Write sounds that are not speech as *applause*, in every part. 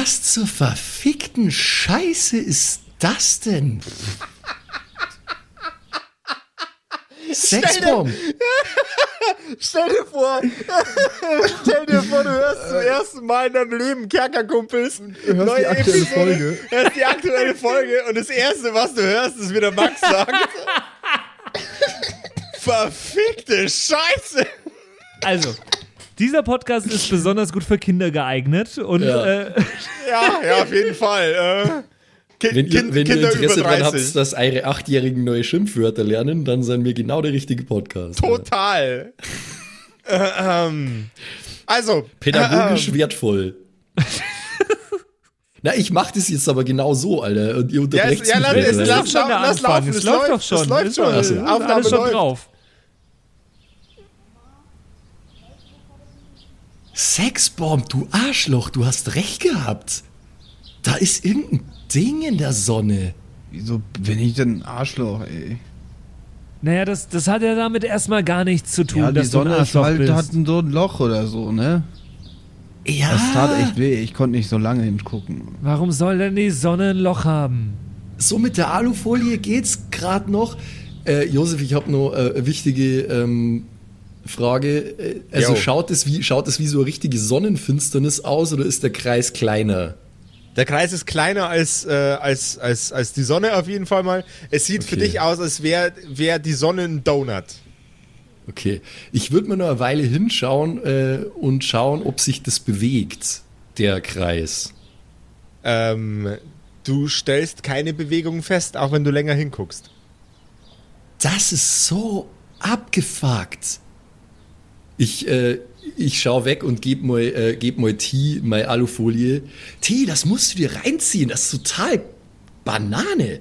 Was zur verfickten Scheiße ist das denn? *laughs* Sexbomb. *laughs* Stell dir vor, *laughs* stell dir vor, du hörst zum ersten Mal in deinem Leben Kerkerkumpels. Du hörst die aktuelle Folge. Hörst die aktuelle Folge und das erste, was du hörst, ist, wie der Max sagt. Verfickte Scheiße! Also, dieser Podcast ist besonders gut für Kinder geeignet und Ja. äh, Ja, ja, auf jeden Fall. Äh, Ki- Wenn ihr, Kind- wenn ihr Kinder Interesse daran 30. habt, dass eure Achtjährigen neue Schimpfwörter lernen, dann sind wir genau der richtige Podcast. Total. äh, ähm, also, Pädagogisch ähm, wertvoll. *laughs* Na, ich mach das jetzt aber genau so, Alter. Und ihr Ja, unterbrecht es, ja, mich lass, es, weil- lass, schon lau- der lass Anfang. laufen. Es läuft doch schon. Es läuft schon. alles Aufnahme schon läuft. drauf. Sexbomb, du Arschloch, du hast recht gehabt. Da ist irgendein Ding in der Sonne. Wieso bin ich denn ein Arschloch, ey? Naja, das, das hat ja damit erstmal gar nichts zu tun, Ja, die dass du ein Sonne ist halt, bist. hat so ein Loch oder so, ne? Ja. Das tat echt weh. Ich konnte nicht so lange hingucken. Warum soll denn die Sonne ein Loch haben? So mit der Alufolie geht's gerade noch. Äh, Josef, ich habe noch äh, wichtige ähm, Frage. Äh, Also Jo. schaut es, wie, schaut es wie so eine richtige Sonnenfinsternis aus oder ist der Kreis kleiner? Der Kreis ist kleiner als, äh, als, als, als die Sonne auf jeden Fall mal. Es sieht für Okay. dich aus, als wäre wär die Sonne ein Donut. Okay. Ich würde mir noch eine Weile hinschauen äh, und schauen, ob sich das bewegt, der Kreis. Ähm, du stellst keine Bewegung fest, auch wenn du länger hinguckst. Das ist so abgefuckt. Ich, äh, ich schau weg und geb mal, äh, geb mal T, meine Alufolie. T, das musst du dir reinziehen. Das ist total Banane.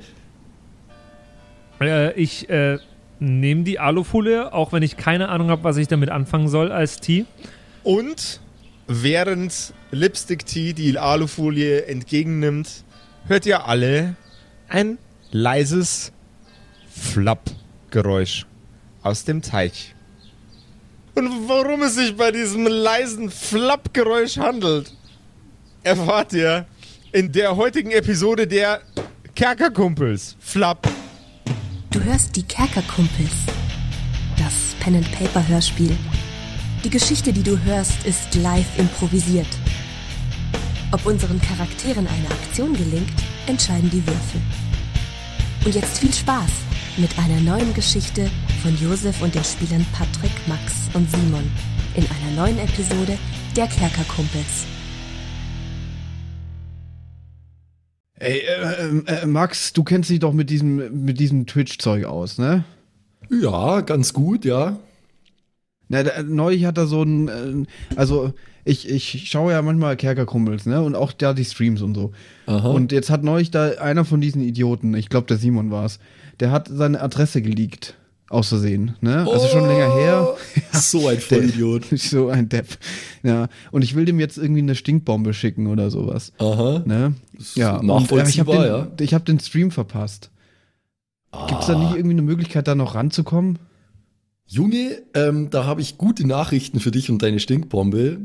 Äh, ich äh, nehme die Alufolie, auch wenn ich keine Ahnung habe, was ich damit anfangen soll als Tee. Und während Lipstick Tea die Alufolie entgegennimmt, hört ihr alle ein leises Flapp-Geräusch aus dem Teich. Und worum es sich bei diesem leisen Flapp-Geräusch handelt, erfahrt ihr in der heutigen Episode der Kerkerkumpels. Flapp. Du hörst die Kerkerkumpels. Das Pen and Paper Hörspiel. Die Geschichte, die du hörst, ist live improvisiert. Ob unseren Charakteren eine Aktion gelingt, entscheiden die Würfel. Und jetzt viel Spaß mit einer neuen Geschichte von Josef und den Spielern Patrick, Max und Simon in einer neuen Episode der Kerkerkumpels. Ey, äh, äh, Max, du kennst dich doch mit diesem, mit diesem Twitch-Zeug aus, ne? Ja, ganz gut, ja. Na, da, neulich hat er so ein, äh, also ich, ich schaue ja manchmal Kerkerkumpels, ne? Und auch da die Streams und so. Aha. Und jetzt hat neulich da einer von diesen Idioten, ich glaube der Simon war's, der hat seine Adresse geleakt. Aus Versehen, ne? Also schon länger her. *laughs* So ein Vollidiot. so ein Depp. Ja. Und ich will dem jetzt irgendwie eine Stinkbombe schicken oder sowas. Aha. Ne? Ja. Und, äh, ich habe den, ja. ich hab den Stream verpasst. Gibt's da nicht irgendwie eine Möglichkeit, da noch ranzukommen? Junge, ähm, da habe ich gute Nachrichten für dich und deine Stinkbombe.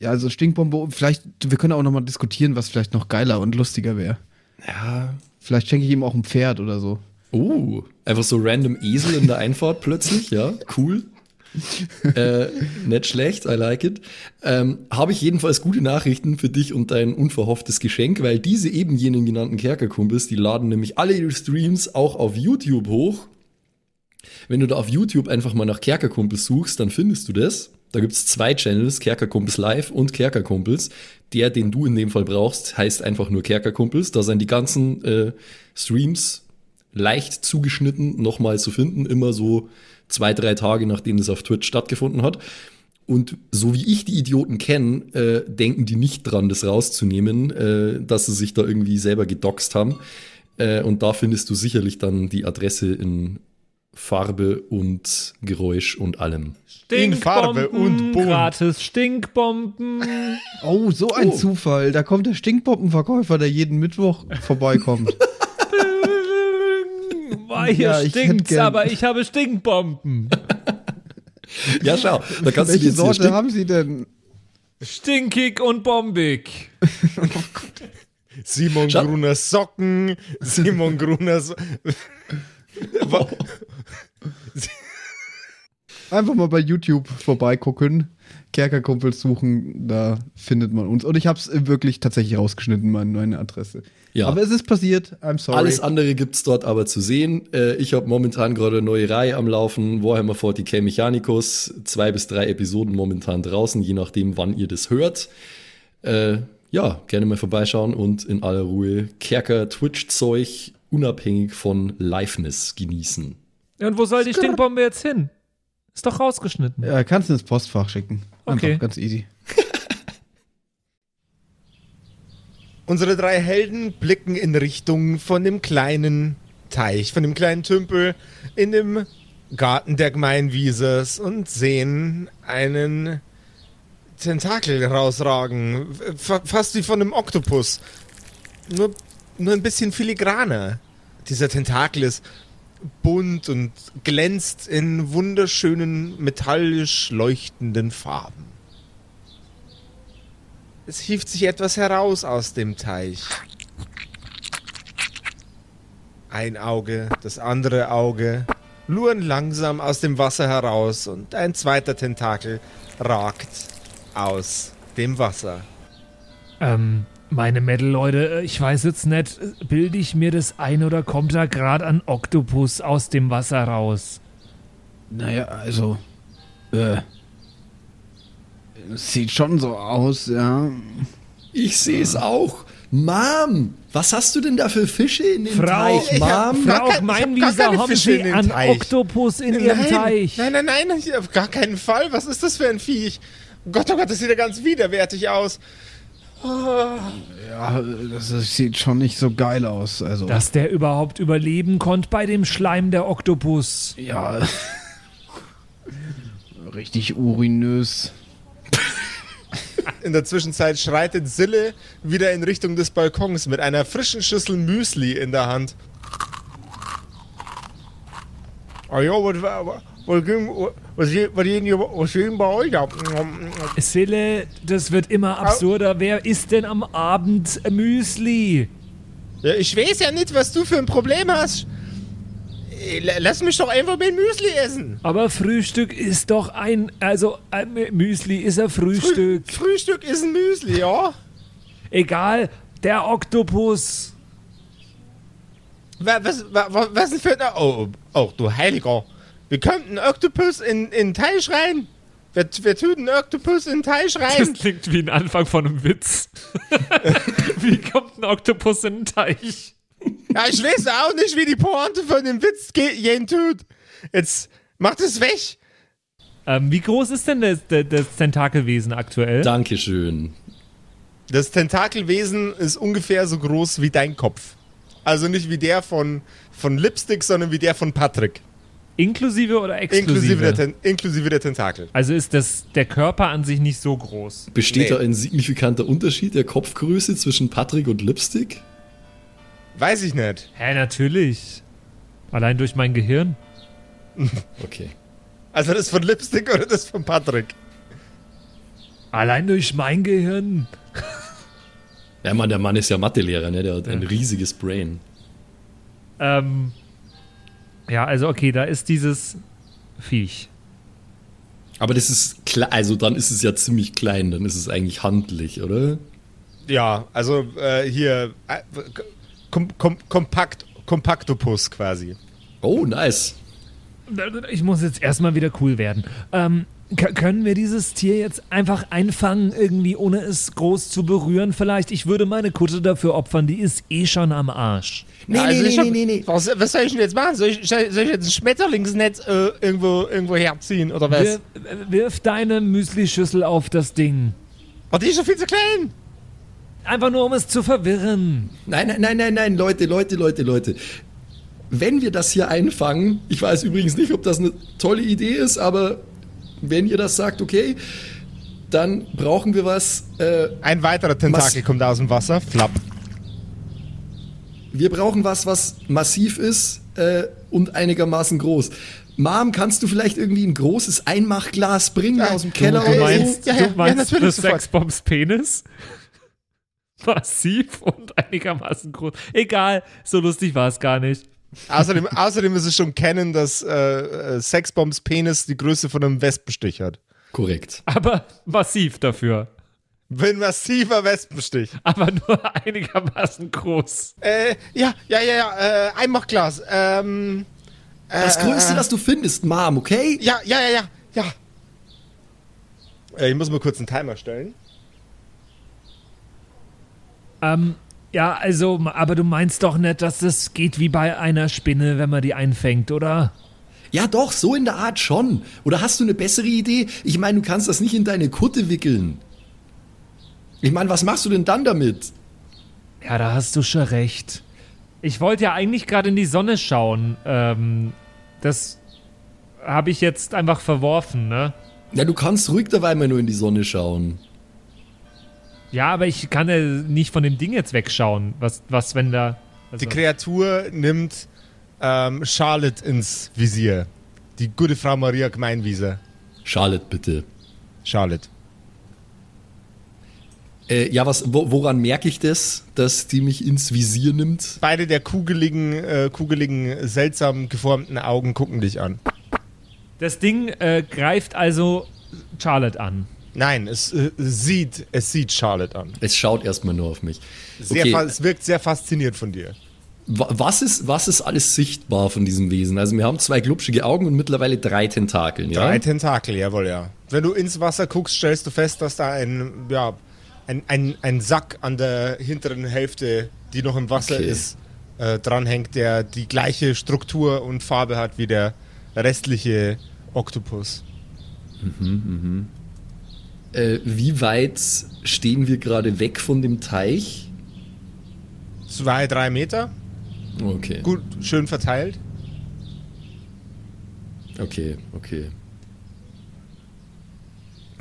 Ja, also Stinkbombe, vielleicht, wir können auch nochmal diskutieren, was vielleicht noch geiler und lustiger wäre. Ja. Vielleicht schenke ich ihm auch ein Pferd oder so. Oh, einfach so random Esel in der Einfahrt plötzlich, ja, cool. äh, nicht schlecht, I like it. Ähm, Habe ich jedenfalls gute Nachrichten für dich und dein unverhofftes Geschenk, weil diese eben jenen genannten Kerkerkumpels, die laden nämlich alle ihre Streams auch auf YouTube hoch. Wenn du da auf YouTube einfach mal nach Kerkerkumpels suchst, dann findest du das. Da gibt's zwei Channels, Kerkerkumpels Live und Kerkerkumpels. Der, den du in dem Fall brauchst, heißt einfach nur Kerkerkumpels. Da sind die ganzen äh, Streams leicht zugeschnitten nochmal zu finden, immer so zwei, drei Tage, nachdem das auf Twitch stattgefunden hat. Und so wie ich die Idioten kenne, äh, denken die nicht dran, das rauszunehmen, äh, dass sie sich da irgendwie selber gedoxt haben. Äh, und da findest du sicherlich dann die Adresse in Farbe und Geräusch und allem. In Farbe und bunt. Gratis Stinkbomben. Oh, so ein Oh. Zufall. Da kommt der Stinkbombenverkäufer, der jeden Mittwoch vorbeikommt. *laughs* Boah, hier Ja, ich stinkt's, gern- aber ich habe Stinkbomben. *laughs* Ja, schau, da kannst du Welche jetzt hier Sorte haben Sie denn? Stinkig und bombig. *laughs* Simon Schau- Gruner Socken, Simon Gruner so *laughs* Wa- Einfach mal bei YouTube vorbeigucken. Kerkerkumpels suchen, da findet man uns. Und ich habe es wirklich tatsächlich rausgeschnitten, meine, meine Adresse. Ja. Aber es ist passiert. I'm sorry. Alles andere gibt's dort aber zu sehen. Äh, ich habe momentan gerade eine neue Reihe am Laufen, Warhammer 40k Mechanicus. Zwei bis drei Episoden momentan draußen, je nachdem, wann ihr das hört. Äh, ja, gerne mal vorbeischauen und in aller Ruhe Kerker Twitch-Zeug unabhängig von Liveness genießen. Ja, Und wo soll die Stinkbombe jetzt hin? Ist doch rausgeschnitten. Ja, kannst du ins Postfach schicken. Einfach Okay. ganz easy. *laughs* Unsere drei Helden blicken in Richtung von dem kleinen Teich, von dem kleinen Tümpel in dem Garten der Gemeinwieses und sehen einen Tentakel rausragen. Fa- Fast wie von einem Oktopus. Nur, nur ein bisschen filigraner. Dieser Tentakel ist bunt und glänzt in wunderschönen, metallisch leuchtenden Farben. Es hieft sich etwas heraus aus dem Teich. Ein Auge, das andere Auge luren langsam aus dem Wasser heraus und ein zweiter Tentakel ragt aus dem Wasser. Ähm, meine Metal-Leute, äh, ich weiß jetzt nicht, bilde ich mir das ein oder kommt da gerade ein Oktopus aus dem Wasser raus? Naja, also. Äh. Es sieht schon so aus, ja. Ich sehe es auch. Mom, was hast du denn da für Fische in dem Frau- Teich, Ich hab- Mom? Frau kein- ich hab gar Meinwieser, keine haben Sie dem einen Teich. Oktopus in Ihrem nein, Teich? Nein, nein, nein, auf gar keinen Fall. Was ist das für ein Viech? Gott, oh Gott, das sieht ja ganz widerwärtig aus. Ja, das, sieht schon nicht so geil aus. Also. Dass der überhaupt überleben konnte bei dem Schleim der Oktopus. ja. Richtig urinös. In der Zwischenzeit schreitet Sille wieder in Richtung des Balkons mit einer frischen Schüssel Müsli in der Hand. Ah ja, was, was, was, ging- was, was, was bei euch ab? Sille, das wird immer absurder. Wer isst denn am Abend Müsli? Ja, ich weiß ja nicht, was du für ein Problem hast. Äh, la- Lass mich doch einfach mit Müsli essen. Aber Frühstück ist doch ein. Also, äh, Müsli ist ein Frühstück. Frühstück ist ein Müsli, ja? Egal, der Oktopus. Wa- Was, wa- wa- was denn für ein... Oh, oh, du Heiliger. Wir könnten einen Oktopus in, in den Teich rein. Wer, wer tut einen Oktopus in den Teich Das rein? klingt wie ein Anfang von einem Witz. *laughs* wie kommt ein Oktopus in den Teich? Ja, ich weiß auch nicht, wie die Pointe von dem Witz ge- gehen tut. Jetzt macht es weg. Ähm, wie groß ist denn das, das, das Tentakelwesen aktuell? Dankeschön. Das Tentakelwesen ist ungefähr so groß wie dein Kopf. Also nicht wie der von, von Lipstick, sondern wie der von Patrick. Inklusive oder exklusive? Inklusive der, Ten inklusive der Tentakel. also ist das der Körper an sich nicht so groß. Besteht Nee. da ein signifikanter Unterschied der Kopfgröße zwischen Patrick und Lipstick? Weiß ich nicht. Hä, natürlich. Allein durch mein Gehirn. *laughs* Okay. Also das von Lipstick oder das von Patrick? Allein durch mein Gehirn. Ja, Mann, der Mann ist ja Mathelehrer, ne? Der hat ein riesiges Brain. Ähm, ja, also okay, da ist dieses Viech. Aber das ist klar, also dann ist es ja ziemlich klein, dann ist es eigentlich handlich, oder? Ja, also äh, hier äh, kom kom kompakt Kompaktopus quasi. Oh, nice. Ich muss jetzt erstmal wieder cool werden. Ähm, können wir dieses Tier jetzt einfach einfangen, irgendwie ohne es groß zu berühren? Vielleicht, ich würde meine Kutte dafür opfern, die ist eh schon am Arsch. Nee, also nee, nee, hab- nee, nee. Was, was soll ich denn jetzt machen? Soll ich, soll ich jetzt ein Schmetterlingsnetz äh, irgendwo, irgendwo herziehen oder was? Wir, wirf deine Müslischüssel auf das Ding. Oh, die ist doch viel zu klein. Einfach nur, um es zu verwirren. Nein, nein, nein, nein, nein, Leute, Leute, Leute, Leute. Wenn wir das hier einfangen, ich weiß übrigens nicht, ob das eine tolle Idee ist, aber wenn ihr das sagt, okay, dann brauchen wir was. Äh, Ein weiterer Tentakel kommt aus dem Wasser. Flapp. Wir brauchen was, was massiv ist äh, und einigermaßen groß. Mom, kannst du vielleicht irgendwie ein großes Einmachglas bringen aus dem Keller du oder meinst-? Ja, ja, du meinst ja. Sexbombs Penis? *laughs* Massiv und einigermaßen groß. Egal, so lustig war es gar nicht. Außerdem, außerdem ist es schon kennen, dass äh, äh, Sexbombs Penis die Größe von einem Wespenstich hat. Korrekt. Aber massiv dafür. Ein massiver Wespenstich. Aber nur *laughs* einigermaßen groß. Äh, ja, ja, ja, ja, äh, Einmachglas. Ähm, äh, Das Größte, äh, das du findest, Mom, okay? Ja, ja, ja, ja, ja. Äh, ich muss mal kurz einen Timer stellen. Ähm, ja, also, aber du meinst doch nicht, dass das geht wie bei einer Spinne, wenn man die einfängt, oder? Ja, doch, so in der Art schon. Oder hast du eine bessere Idee? Ich meine, du kannst das nicht in deine Kutte wickeln. Ich meine, was machst du denn dann damit? Ja, da hast du schon recht. Ich wollte ja eigentlich gerade in die Sonne schauen. Ähm, das habe ich jetzt einfach verworfen, ne? Ja, du kannst ruhig dabei mal nur in die Sonne schauen. Ja, aber ich kann ja nicht von dem Ding jetzt wegschauen. Was, was wenn da. Also, Die Kreatur nimmt ähm, Charlotte ins Visier. Die gute Frau Maria Gemeinwieser. Charlotte, bitte. Charlotte. Äh, ja, was, wo, woran merke ich das, dass die mich ins Visier nimmt? Beide der kugeligen, äh, kugeligen, seltsam geformten Augen gucken dich an. das Ding äh, greift also Charlotte an. Nein, es äh, sieht, es sieht Charlotte an. Es schaut erstmal nur auf mich. Okay. Es wirkt sehr fasziniert von dir. Wa- Was ist, was ist alles sichtbar von diesem Wesen? Also wir haben zwei glubschige Augen und mittlerweile drei Tentakeln, ja? Drei Tentakel, jawohl, ja. Wenn du ins Wasser guckst, stellst du fest, dass da ein, ja, ein, ein, ein Sack an der hinteren Hälfte, die noch im Wasser Okay. ist, äh, dranhängt, der die gleiche Struktur und Farbe hat wie der restliche Oktopus. Äh, wie weit stehen wir gerade weg von dem Teich? Zwei, drei Meter, Okay, gut, schön verteilt. okay, okay.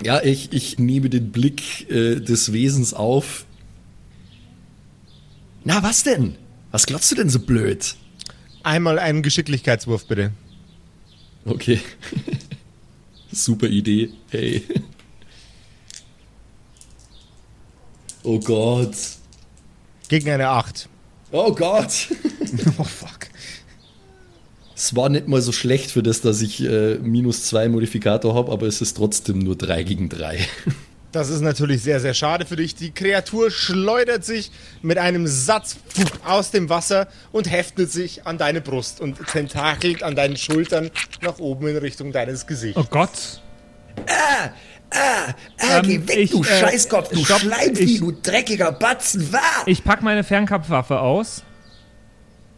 Ja, ich, ich nehme den Blick äh, des Wesens auf. Na, was denn? Was glotzt du denn so blöd? Einmal einen Geschicklichkeitswurf, bitte. Okay. *laughs* Super Idee. Hey. Oh Gott. Gegen eine 8. Oh Gott. *laughs* Oh fuck. Es war nicht mal so schlecht für das, dass ich äh, minus zwei Modifikator habe, aber es ist trotzdem nur drei gegen drei. *laughs* Das ist natürlich sehr, sehr schade für dich. Die Kreatur schleudert sich mit einem Satz aus dem Wasser und heftet sich an deine Brust und tentakelt an deinen Schultern nach oben in Richtung deines Gesichts. Oh Gott. Ah, Ähm, geh weg, ich, du äh, Scheißkopf, du stopp, Schleimvieh, du dreckiger Batzen, wahr! Ich pack meine Fernkampfwaffe aus.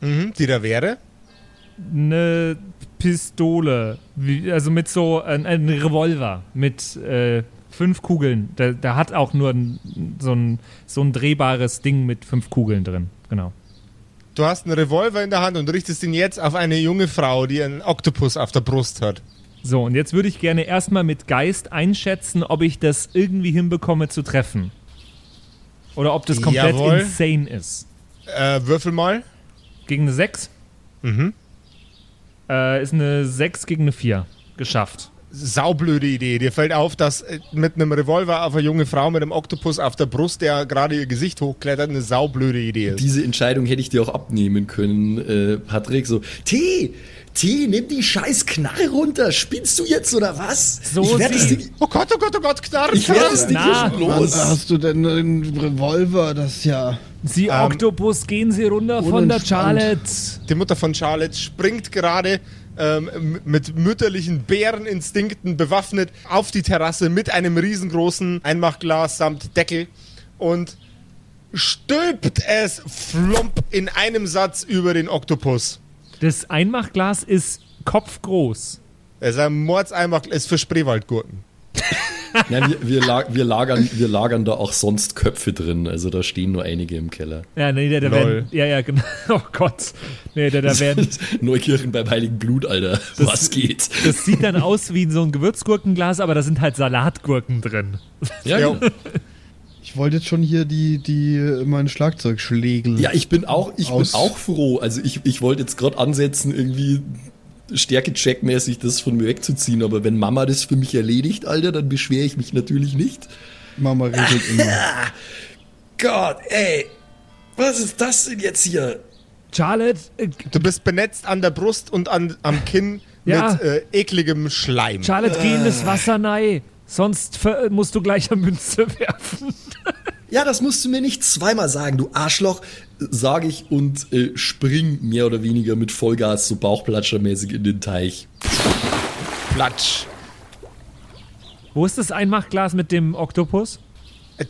Mhm, die da wäre. Eine Pistole. Wie, also mit so ein, ein Revolver mit äh, fünf Kugeln. Da, da hat auch nur ein, so, ein, so ein drehbares Ding mit fünf Kugeln drin. Genau. Du hast einen Revolver in der Hand und richtest ihn jetzt auf eine junge Frau, die einen Oktopus auf der Brust hat. So, und jetzt würde ich gerne erstmal mit Geist einschätzen, ob ich das irgendwie hinbekomme zu treffen. Oder ob das komplett Jawohl. insane ist. Äh, würfel mal. Gegen eine 6? Mhm. Äh, ist eine 6 gegen eine 4. Geschafft. Saublöde Idee. Dir fällt auf, dass äh, mit einem Revolver auf eine junge Frau mit einem Oktopus auf der Brust, der gerade ihr Gesicht hochklettert, eine saublöde Idee ist. Diese Entscheidung hätte ich dir auch abnehmen können, äh, Patrick. So, T, T, nimm die scheiß Knarre runter. Spinnst du jetzt oder was? So ich werde das sie- Ding, Oh Gott, oh Gott, oh Gott, Knarren, ich werd das Knarren. Ding hier Na, schon Wann los. hast du denn einen Revolver? Das ist ja. Sie Ähm, Oktopus, gehen Sie runter von der. Charlotte. Die Mutter von Charlotte springt gerade ähm, mit mütterlichen Bäreninstinkten bewaffnet auf die Terrasse mit einem riesengroßen Einmachglas samt Deckel und stülpt es flomp in einem Satz über den Oktopus. Das Einmachglas ist kopfgroß. Es ist ein Mordseinmach, ist für Spreewaldgurken. *laughs* Ja, wir, wir, lag, wir, lagern, wir lagern da auch sonst Köpfe drin. Also da stehen nur einige im Keller. Ja, nee, da, da werden. Ja, ja, genau. *laughs* Oh Gott. Nee, da, da werden. *laughs* Neukirchen beim Heiligen Blut, Alter. Was geht? Das sieht dann aus wie so ein Gewürzgurkenglas, aber da sind halt Salatgurken drin. Ja, Ja. Ich wollte jetzt schon hier die, die, mein Schlagzeug schlägeln. Ja, ich bin auch, ich Aus- bin auch froh. Also ich, ich wollte jetzt gerade ansetzen, irgendwie Stärke-Check-mäßig das von mir wegzuziehen, aber wenn Mama das für mich erledigt, Alter, dann beschwere ich mich natürlich nicht. Mama regelt immer. *laughs* Gott, ey, was ist das denn jetzt hier? Charlotte, äh, Du bist benetzt an der Brust und an, am Kinn Ja. mit äh, ekligem Schleim. Charlotte, geh in das Wasser nein. Sonst musst du gleich eine Münze *laughs* werfen. Ja, das musst du mir nicht zweimal sagen, du Arschloch, sage ich und äh, spring mehr oder weniger mit Vollgas so Bauchplatschermäßig in den Teich. Platsch. Wo ist das Einmachglas mit dem Oktopus?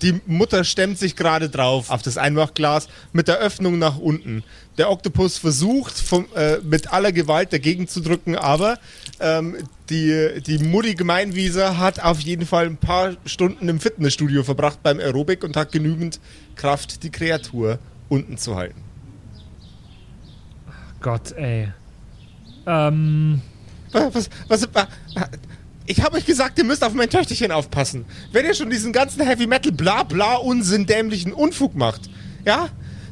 Die Mutter stemmt sich gerade drauf auf das Einmachglas mit der Öffnung nach unten. Der Oktopus versucht vom, äh, mit aller Gewalt dagegen zu drücken, aber ähm, die, die Mutti Gemeinwieser hat auf jeden Fall ein paar Stunden im Fitnessstudio verbracht beim Aerobic und hat genügend Kraft, die Kreatur unten zu halten. Gott, ey. Ähm, Was, was, was, was ich habe euch gesagt, ihr müsst auf mein Töchterchen aufpassen. Wenn ihr schon diesen ganzen Heavy Metal bla bla Unsinn dämlichen Unfug macht, ja,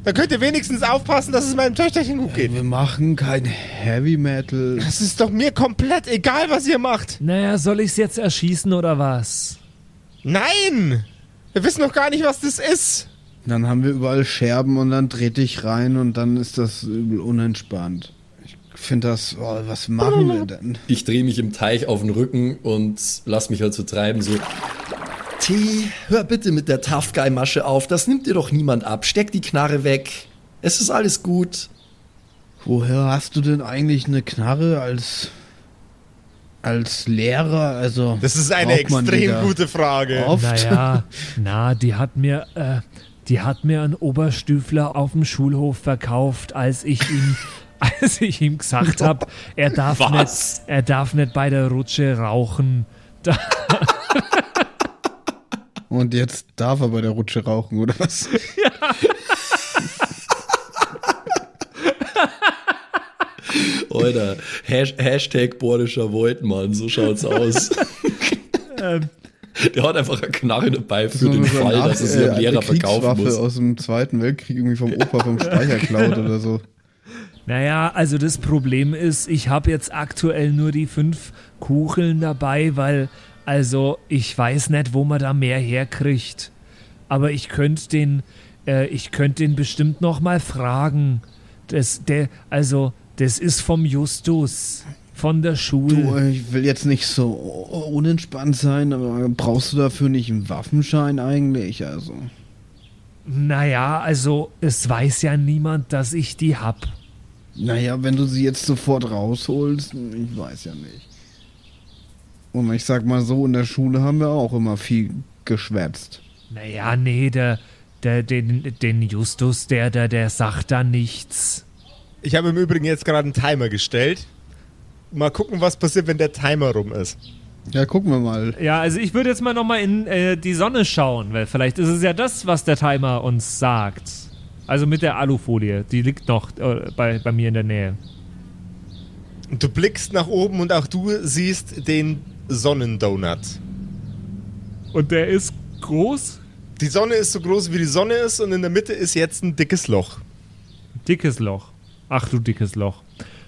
dann könnt ihr wenigstens aufpassen, dass es meinem Töchterchen gut geht. Wir machen kein Heavy Metal. Das ist doch mir komplett egal, was ihr macht. naja, soll ich's jetzt erschießen oder was? Nein! Wir wissen noch gar nicht, was das ist. Dann haben wir überall Scherben und dann dreht dich rein und dann ist das übel unentspannt. Ich finde das, oh, was machen wir denn? Ich drehe mich im Teich auf den Rücken und lass mich halt so treiben, so. T, hör bitte mit der Tough Guy Masche auf, das nimmt dir doch niemand ab. Steck die Knarre weg. Es ist alles gut. Woher hast du denn eigentlich eine Knarre als als Lehrer? Also Das ist eine extrem gute Frage. Oft. Naja, na, die hat mir, äh, die hat mir ein Oberstüfler auf dem Schulhof verkauft, als ich ihm, *laughs* als ich ihm gesagt habe, er darf Was? nicht, er darf nicht bei der Rutsche rauchen. Da, Und jetzt darf er bei der Rutsche rauchen, oder was? *laughs* Alter, Hash Hashtag bordischer Voidmann, so schaut's aus. *laughs* Der hat einfach eine Knarre dabei für den so Fall, eine dass er sie am alte Lehrer verkaufen muss. aus dem Zweiten Weltkrieg irgendwie vom Opa vom *laughs* Speicher klaut oder so. naja, also das Problem ist, ich habe jetzt aktuell nur die fünf Kugeln dabei, weil, also ich weiß nicht, wo man da mehr herkriegt. Aber ich könnte den, äh, ich könnte den bestimmt noch mal fragen. Das, der, also, das ist vom Justus, von der Du, Schule. ich will jetzt nicht so unentspannt sein, aber brauchst du dafür nicht einen Waffenschein eigentlich? Also. Naja, also, es weiß ja niemand, dass ich die hab. Naja, wenn du sie jetzt sofort rausholst, ich weiß ja nicht. Und ich sag mal so, in der Schule haben wir auch immer viel geschwätzt. Naja, nee, der, der, den, den Justus, der, der, der sagt da nichts. Ich habe im Übrigen jetzt gerade einen Timer gestellt. Mal gucken, was passiert, wenn der Timer rum ist. Ja, gucken wir mal. Ja, also ich würde jetzt mal nochmal in äh, die Sonne schauen, weil vielleicht ist es ja das, was der Timer uns sagt. Also mit der Alufolie, die liegt noch äh, bei, bei mir in der Nähe. Du blickst nach oben und auch du siehst den Sonnendonut. Und der ist groß? Die Sonne ist so groß, wie die Sonne ist und in der Mitte ist jetzt ein dickes Loch. Dickes Loch. Ach du dickes Loch.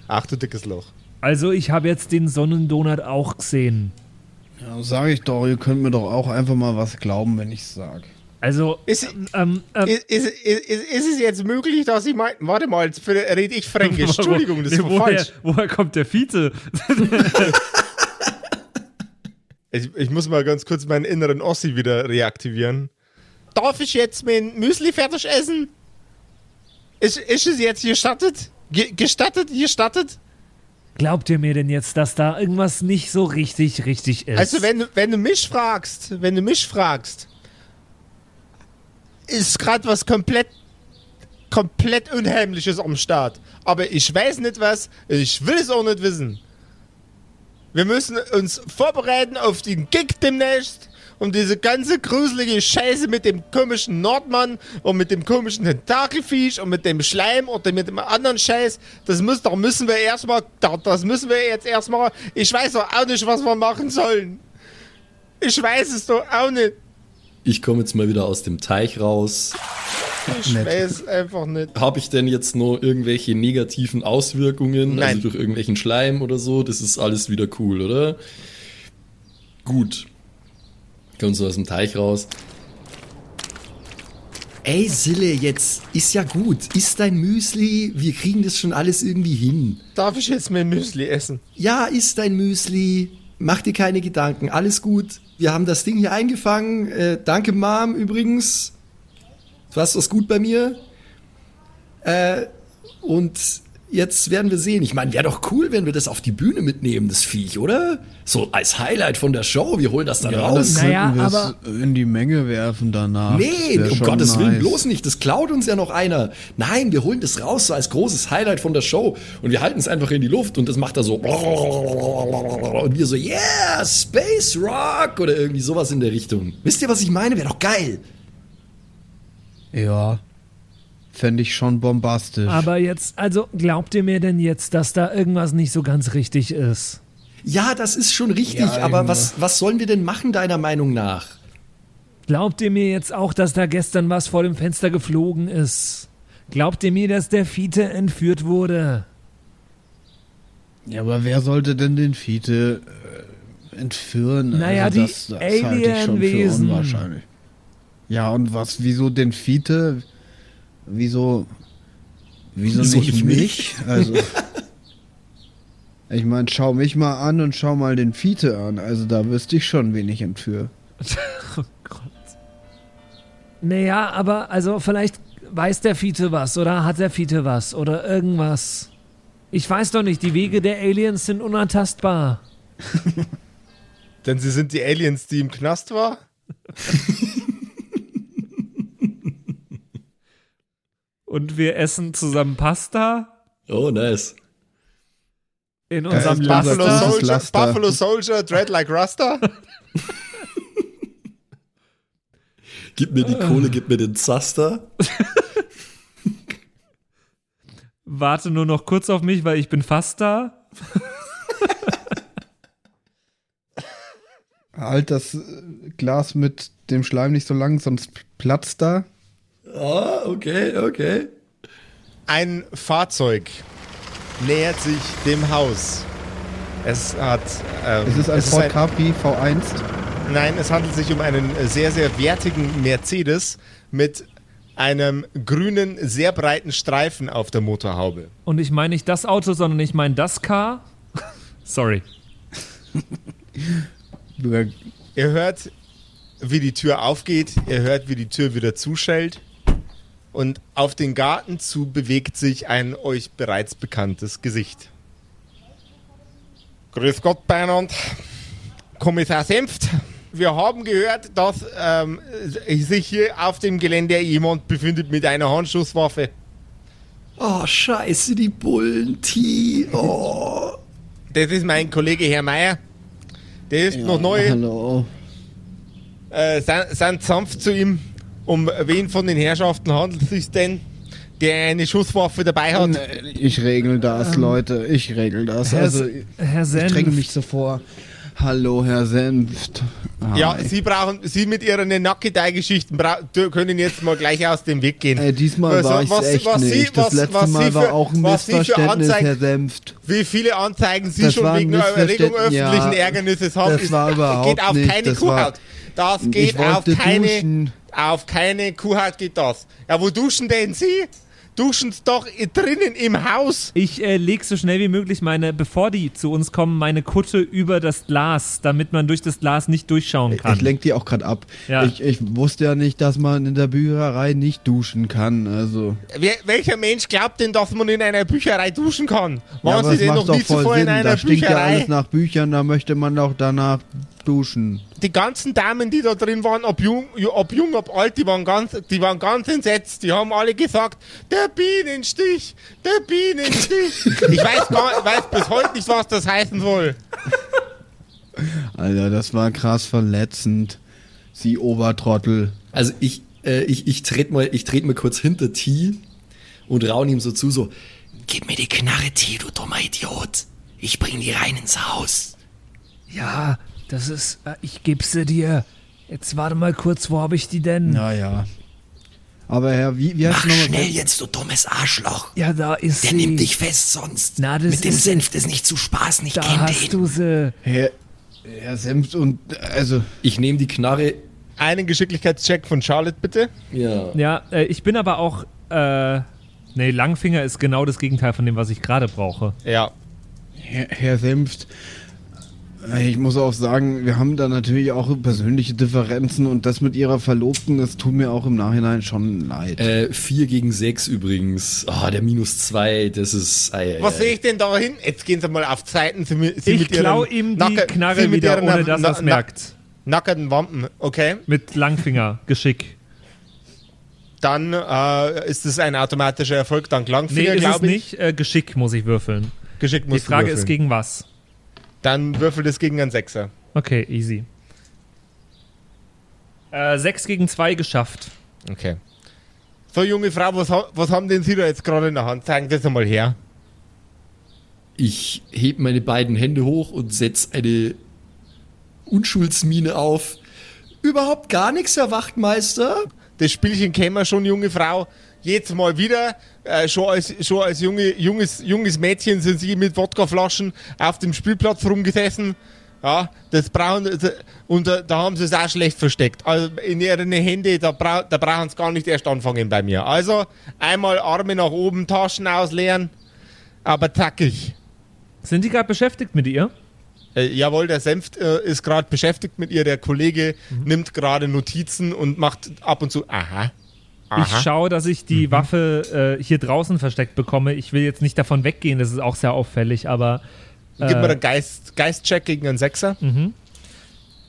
Ach du dickes Loch. Also ich habe jetzt den Sonnendonut auch gesehen. Ja, sag ich doch, ihr könnt mir doch auch einfach mal was glauben, wenn ich's sag. Also, Ist, ähm, ähm, ist, ist, ist, ist es jetzt möglich, dass ich mein. Warte mal, jetzt rede ich Fränkisch. *laughs* Entschuldigung, das Nee, war woher, falsch. Woher kommt der Vize? *laughs* Ich, ich muss mal ganz kurz meinen inneren Ossi wieder reaktivieren. Darf ich jetzt mein Müsli fertig essen? Ist, ist es jetzt gestattet? Ge gestattet? Gestattet? Glaubt ihr mir denn jetzt, dass da irgendwas nicht so richtig, richtig ist? Also, wenn, du- wenn du mich fragst, wenn du mich fragst, ist gerade was komplett, komplett Unheimliches am Start. Aber ich weiß nicht was, ich will es auch nicht wissen. Wir müssen uns vorbereiten auf den Gig demnächst und diese ganze gruselige Scheiße mit dem komischen Nordmann und mit dem komischen Tentakelfisch und mit dem Schleim oder mit dem anderen Scheiß. Das muss, da müssen wir erstmal, da, das müssen wir jetzt erstmal, ich weiß doch auch nicht, was wir machen sollen. Ich weiß es doch auch nicht. Ich komme jetzt mal wieder aus dem Teich raus. Ich weiß einfach nicht. Habe ich denn jetzt noch irgendwelche negativen Auswirkungen, Nein. also durch irgendwelchen Schleim oder so? Das ist alles wieder cool, oder? Gut. Kommst du aus dem Teich raus. Ey, Sille, jetzt ist ja gut. Isst dein Müsli. Wir kriegen das schon alles irgendwie hin. Darf ich jetzt mein Müsli essen? Ja, isst dein Müsli. Mach dir keine Gedanken. Alles gut. Wir haben das Ding hier eingefangen. Äh, danke, Mom, übrigens. Du hast das gut bei mir. Äh, und jetzt werden wir sehen. Ich meine, wäre doch cool, wenn wir das auf die Bühne mitnehmen, das Viech, oder? So als Highlight von der Show. Wir holen das dann raus. Naja, könnten wir's aber- in die Menge werfen danach. Nee, Das um Gottes Willen, nice. bloß nicht. Das klaut uns ja noch einer. Nein, wir holen das raus so als großes Highlight von der Show und wir halten es einfach in die Luft und das macht er so. Und wir so, yeah, Space Rock oder irgendwie sowas in der Richtung. Wisst ihr, was ich meine? Wäre doch geil. Ja. Fände ich schon bombastisch. Aber jetzt, also glaubt ihr mir denn jetzt, dass da irgendwas nicht so ganz richtig ist? Ja, das ist schon richtig, Ja, aber was, was sollen wir denn machen, deiner Meinung nach? Glaubt ihr mir jetzt auch, dass da gestern was vor dem Fenster geflogen ist? Glaubt ihr mir, dass der Fiete entführt wurde? ja, aber wer sollte denn den Fiete äh, entführen? Naja, die das, das halte ich schon für Alienwesen. unwahrscheinlich. Ja, und was, wieso den Fiete? Wieso, wieso, Wieso nicht nicht mich? mich? Also, ich meine, schau mich mal an und schau mal den Fiete an. Also da wüsste ich schon, wen ich entführe. *laughs* Oh Gott. Naja, aber also vielleicht weiß der Fiete was oder hat der Fiete was oder irgendwas. Ich weiß doch nicht, die Wege der Aliens sind unantastbar. *laughs* Denn sie sind die Aliens, die im Knast war? *laughs* Und wir essen zusammen Pasta Oh, nice. in unserem Laster. Buffalo. Soldier, Laster. Buffalo Soldier, Dread like Rasta? *laughs* Gib mir die Kohle, gib mir den Zaster. Warte nur noch kurz auf mich, weil ich bin fast da. Halt das äh, Glas mit dem Schleim nicht so lang, sonst platzt da. Ah, okay, okay. Ein Fahrzeug nähert sich dem Haus. Es hat. Ähm, Es ist ein Ford Capri V1. Nein, es handelt sich um einen sehr, sehr wertigen Mercedes mit einem grünen, sehr breiten Streifen auf der Motorhaube. Und ich meine nicht das Auto, sondern ich meine das Car. *laughs* Sorry. *laughs* Ihr hört, wie die Tür aufgeht, ihr hört, wie die Tür wieder zuschellt. Und auf den Garten zu bewegt sich ein euch bereits bekanntes Gesicht. Grüß Gott, Beinand. Kommissar Senft. Wir haben gehört, dass ähm, sich hier auf dem Gelände jemand befindet mit einer Handschusswaffe. Oh, scheiße, die Bullen, T. Oh. *laughs* Das ist mein Kollege Herr Meier. Der ist noch neu. Hallo. Äh, sind, sind sanft zu ihm. Um wen von den Herrschaften handelt es sich denn, der eine Schusswaffe dabei hat? Ich regel das, Leute. Ich regel das. Herr, Also, Herr ich Senf, dränge mich so vor. Hallo, Herr Senft. Hi. Ja, Sie brauchen, Sie mit Ihren Nackedei-Geschichten können jetzt mal gleich aus dem Weg gehen. Ey, diesmal Also, war ich was- echt was Sie- nicht. Das was- letzte was Sie Mal für- war auch ein Sie Missverständnis, Anzeigen- Herr Senft. Wie viele Anzeigen Sie Das schon wegen Erregung Missverständnis, ja. öffentlichen Ärgernisses haben, Das war überhaupt geht auf nicht, keine das Kuhhaut. Das Ich geht auf keine, duschen. Auf keine Kuhhaut geht das. Ja, wo duschen denn Sie? Duschen Sie doch drinnen im Haus. ich äh, leg so schnell wie möglich meine, bevor die zu uns kommen, meine Kutte über das Glas, damit man durch das Glas nicht durchschauen kann. Ich lenk die auch gerade ab. Ja. Ich, ich wusste ja nicht, dass man in der Bücherei nicht duschen kann. Also, Wer, welcher Mensch glaubt denn, dass man in einer Bücherei duschen kann? ja, Waren aber Sie denn noch doch nie zuvor Sinn. in einer Da stinkt ja Bücherei? alles nach Büchern, da möchte man doch danach duschen. die ganzen Damen, die da drin waren, ob jung, ob jung, ob alt, die waren ganz, die waren ganz entsetzt. Die haben alle gesagt, der Bienenstich, der Bienenstich. *laughs* ich weiß gar, weiß bis heute nicht, was das heißen soll. Alter, das war krass verletzend. Sie Obertrottel. Also ich, äh, ich, ich trete mal, ich tret mal kurz hinter T und raun ihm so zu, so, gib mir die Knarre, T, du dummer Idiot. Ich bring die rein ins Haus. ja, das ist, äh, ich gebe sie dir. Jetzt warte mal kurz, wo habe ich die denn? Naja. Aber Herr, wie, wie heißt Mach du nochmal? schnell jetzt, du dummes Arschloch. Ja, da ist Der sie. nimmt dich fest sonst. Na, das Mit dem ist- Senf, das ist nicht zu Spaß, ich da kenn hast den. du sie. Herr, Herr Senft und, also, Ich nehme die Knarre. Einen Geschicklichkeitscheck von Charlotte, bitte. Ja. Ja, äh, ich bin aber auch. Äh, nee, Langfinger ist genau das Gegenteil von dem, was ich gerade brauche. Ja. Herr, Herr Senft, ich muss auch sagen, wir haben da natürlich auch persönliche Differenzen und das mit Ihrer Verlobten, das tut mir auch im Nachhinein schon leid. Äh, 4 gegen 6 übrigens. Ah, der minus 2, das ist. Ei, ei, Was sehe ich denn da hin? Jetzt gehen Sie mal auf die Seiten. Sie, sie Ich klau ihm die Nacker- Knarre sie mit wieder, ihren ohne dass er es merkt. Nackerten Wampen, okay. Mit Langfinger, Geschick. Dann äh, ist es ein automatischer Erfolg dank Nee, Langfinger, ist es glaube ich. nicht. Äh, Geschick muss ich würfeln. Geschickt Die musst du Frage würfeln. ist gegen was? Dann würfel das gegen einen Sechser. Okay, easy. Äh, 6 gegen 2 geschafft. Okay. So, junge Frau, was, was haben denn Sie da jetzt gerade in der Hand? Zeigen Sie das mal her. Ich heb meine beiden Hände hoch und setz eine Unschuldsmine auf. Überhaupt gar nichts, Herr Wachtmeister. Das Spielchen kennen wir schon, junge Frau. Jetzt mal wieder. Äh, schon als, schon als junge, junges, junges Mädchen sind Sie mit Wodkaflaschen auf dem Spielplatz rumgesessen. Ja, das brauchen, und da, da haben sie es auch schlecht versteckt. Also in ihren Hände, da, brau, da brauchen sie gar nicht erst anfangen bei mir. Also einmal Arme nach oben, Taschen ausleeren, aber zackig. Sind die gerade beschäftigt mit ihr? Äh, jawohl, der Senft äh, ist gerade beschäftigt mit ihr. Der Kollege nimmt gerade Notizen und macht ab und zu, aha. Aha. Ich schaue, dass ich die Waffe äh, hier draußen versteckt bekomme. Ich will jetzt nicht davon weggehen, das ist auch sehr auffällig, aber Gib mir äh, einen Geist, Geistcheck gegen einen Sechser,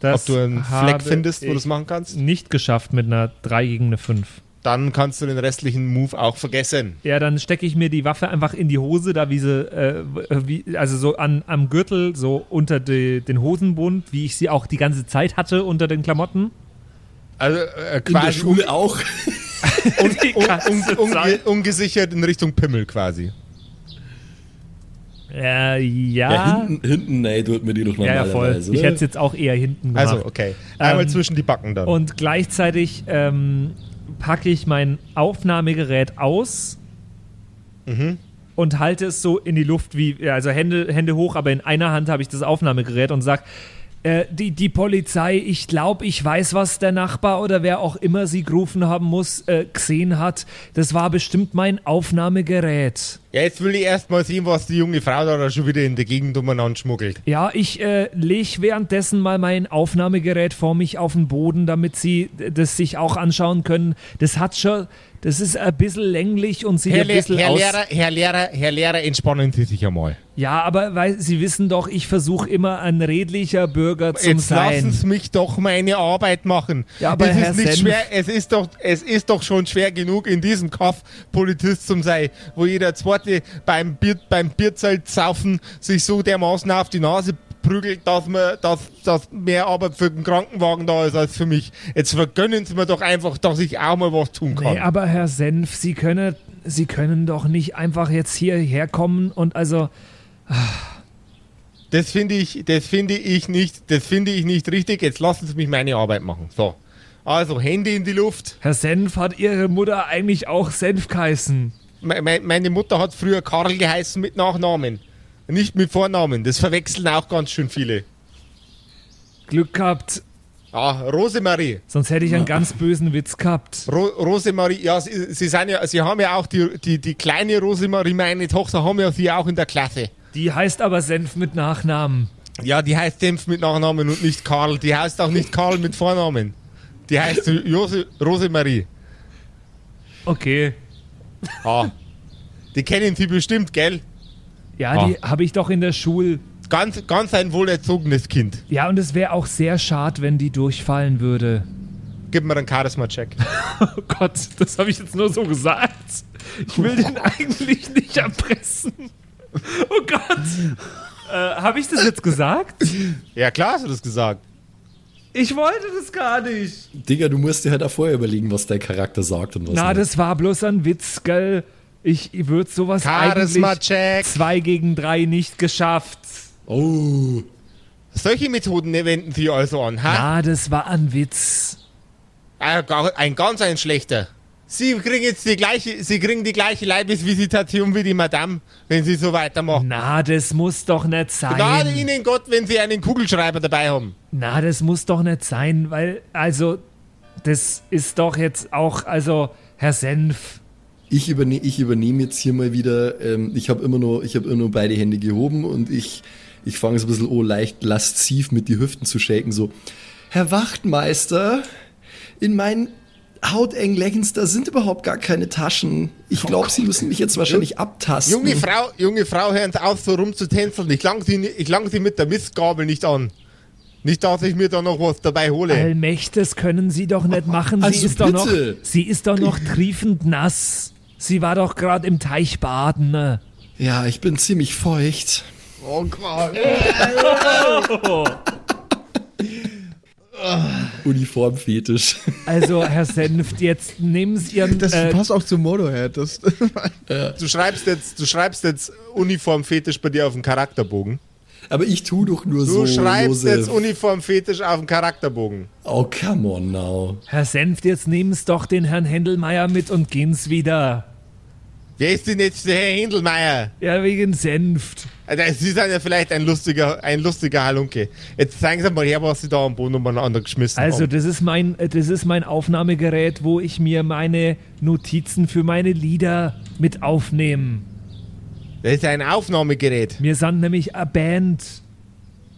das ob du einen Fleck findest, wo du das machen kannst. Nicht geschafft mit einer 3 gegen eine 5. Dann kannst du den restlichen Move auch vergessen. Ja, dann stecke ich mir die Waffe einfach in die Hose, da wie sie, äh, wie, also so an, am Gürtel, so unter die, den Hosenbund, wie ich sie auch die ganze Zeit hatte unter den Klamotten. Also äh, In der quasi Schule auch. *laughs* *laughs* Die un, un, Zeit. ungesichert in Richtung Pimmel quasi. Äh, Ja, ja. hinten, hinten nein, tut mir die doch Ja, ja, voll. normalerweise. Ich hätte es jetzt auch eher hinten gemacht. Also, okay. Einmal Ähm, zwischen die Backen dann. Und gleichzeitig ähm, packe ich mein Aufnahmegerät aus Mhm. und halte es so in die Luft, wie, also Hände, Hände hoch, aber in einer Hand habe ich das Aufnahmegerät und sage, äh, die, die Polizei, ich glaube, ich weiß, was der Nachbar oder wer auch immer sie gerufen haben muss, äh, gesehen hat. Das war bestimmt mein Aufnahmegerät. Ja, jetzt will ich erst mal sehen, was die junge Frau da schon wieder in der Gegend umeinander schmuggelt. Ja, ich äh, lege währenddessen mal mein Aufnahmegerät vor mich auf den Boden, damit sie das sich auch anschauen können. Das hat schon, das ist ein bisschen länglich und sieht Herr, ein bisschen Herr aus. Lehrer, Herr Lehrer, Herr Lehrer, entspannen Sie sich einmal. Ja, aber weil Sie wissen doch, ich versuche immer ein redlicher Bürger zu Jetzt lassen sein. Sie mich doch meine Arbeit machen. Ja, aber es Herr ist nicht Senf- schwer, es ist doch, es ist doch schon schwer genug in diesem Kaff Polizist zu sein, wo jeder zweite beim Bier, beim Bierzelt saufen sich so dermaßen auf die Nase prügelt, dass man, dass, dass mehr Arbeit für den Krankenwagen da ist als für mich. Jetzt vergönnen Sie mir doch einfach, dass ich auch mal was tun kann. Nee, aber Herr Senf, Sie können, Sie können doch nicht einfach jetzt hierher kommen und also, Das finde ich, das finde ich nicht, das finde ich nicht richtig. Jetzt lassen Sie mich meine Arbeit machen. So. Also, Hände in die Luft. Herr Senf, hat Ihre Mutter eigentlich auch Senf geheißen? Me me meine Mutter hat früher Karl geheißen mit Nachnamen. Nicht mit Vornamen. Das verwechseln auch ganz schön viele. Glück gehabt, Ah, Rosemarie. sonst hätte ich einen ganz bösen Witz gehabt. Ro Rosemarie, ja, sie, sie, sind ja, sie haben ja auch die, die, die kleine Rosemarie, meine Tochter, haben ja sie auch in der Klasse. Die heißt aber Senf mit Nachnamen. Ja, die heißt Dempf mit Nachnamen und nicht Karl. Die heißt auch nicht Karl mit Vornamen. Die heißt Jose Rosemarie. Okay. Ah. Die kennen Sie bestimmt, gell? Ja, Ah. die habe ich doch in der Schule. Ganz, ganz ein wohlerzogenes Kind. Ja, und es wäre auch sehr schade, wenn die durchfallen würde. Gib mir einen Charisma-Check. *laughs* Oh Gott, das habe ich jetzt nur so gesagt. Ich will den eigentlich nicht erpressen. Oh Gott. Äh, habe ich das jetzt gesagt? Ja, klar hast du das gesagt. Ich wollte das gar nicht. Digga, du musst dir halt auch vorher überlegen, was dein Charakter sagt und was Na, nicht. das war bloß ein Witz, gell? Ich würde sowas eigentlich Charisma-Check. zwei gegen drei nicht geschafft. Oh. Solche Methoden wenden Sie also an, ha? Na, das war ein Witz. Ein ganz ein schlechter. Sie kriegen jetzt die gleiche, Sie kriegen die gleiche Leibesvisitation wie die Madame, wenn Sie so weitermachen. Na, das muss doch nicht sein. Gnade Ihnen Gott, wenn Sie einen Kugelschreiber dabei haben. Na, das muss doch nicht sein, weil, also, das ist doch jetzt auch, also, Herr Senf. Ich, überne ich übernehme jetzt hier mal wieder, ähm, ich habe immer nur, ich habe immer nur beide Hände gehoben und ich, ich fange so ein bisschen oh, leicht lasziv mit die Hüften zu shaken, so, Herr Wachtmeister, in meinen hautengen Leggings, da sind überhaupt gar keine Taschen. Ich glaube, Sie müssen mich jetzt wahrscheinlich abtasten. Junge Frau, junge Frau, hören Sie auf, so rumzutänzeln. Ich lang Sie, ich lang Sie mit der Mistgabel nicht an. Nicht, dass ich mir da noch was dabei hole. Allmächtig können Sie doch nicht machen. Sie Also ist doch noch, sie ist doch noch triefend nass. Sie war doch gerade im Teich baden. Ne? Ja, ich bin ziemlich feucht. Oh Gott. *laughs* *laughs* Uniformfetisch. Also, Herr Senft, jetzt nehmen Sie Ihren. Das äh, passt auch zu Motorhead. Das, Du schreibst jetzt, du schreibst jetzt Uniformfetisch bei dir auf den Charakterbogen. Aber ich tu doch nur Du so, schreibst Josef. jetzt Uniformfetisch auf den Charakterbogen. Oh, come on now. Herr Senft, jetzt nehmen Sie doch den Herrn Händelmeier mit und gehen's wieder. Wer ist denn jetzt der Herr Händelmeier? Ja, wegen Senft. Also, Sie sind ja vielleicht ein lustiger, ein lustiger Halunke. Jetzt zeigen Sie mal her, was Sie da am Boden umeinander geschmissen Also, haben. das ist mein, das ist mein Aufnahmegerät, wo ich mir meine Notizen für meine Lieder mit aufnehme. Das ist ein Aufnahmegerät. Wir sind nämlich eine Band.